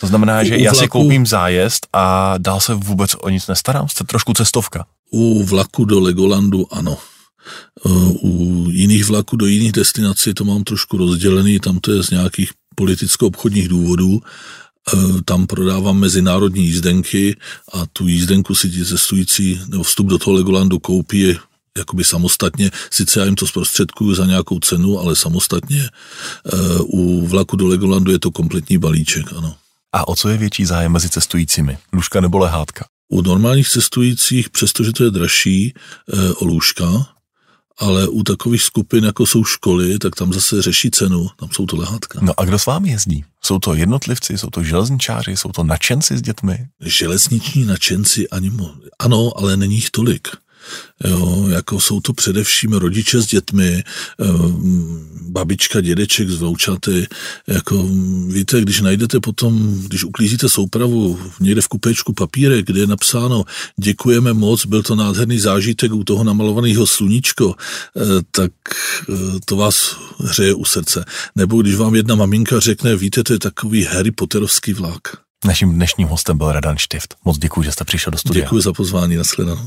To znamená, že u já vlaku, si koupím zájezd a dál se vůbec o nic nestarám? Jste trošku cestovka. U vlaku do Legolandu ano. U jiných vlaků do jiných destinací to mám trošku rozdělený, tam to je z nějakých politicko-obchodních důvodů tam prodávám mezinárodní jízdenky a tu jízdenku si ti cestující nebo vstup do toho Legolandu koupí jakoby samostatně, sice já jim to zprostředkuju za nějakou cenu, ale samostatně eh, u vlaku do Legolandu je to kompletní balíček, ano. A o co je větší zájem mezi cestujícími? Lůžka nebo lehátka? U normálních cestujících, přestože to je dražší, eh, o lůžka, ale u takových skupin, jako jsou školy, tak tam zase řeší cenu, tam jsou to lehátka. No a kdo s vámi jezdí? Jsou to jednotlivci, jsou to železničáři, jsou to načenci s dětmi? Železniční načenci ani mo- ano, ale není jich tolik. Jo, jako jsou to především rodiče s dětmi, eh, babička, dědeček z voučaty. Jako, víte, když najdete potom, když uklízíte soupravu někde v kupečku papírek, kde je napsáno děkujeme moc, byl to nádherný zážitek u toho namalovaného sluníčko, eh, tak eh, to vás hřeje u srdce. Nebo když vám jedna maminka řekne, víte, to je takový Harry Potterovský vlak. Naším dnešním hostem byl Radan Štift. Moc děkuji, že jste přišel do studia. Děkuji za pozvání, nashledanou.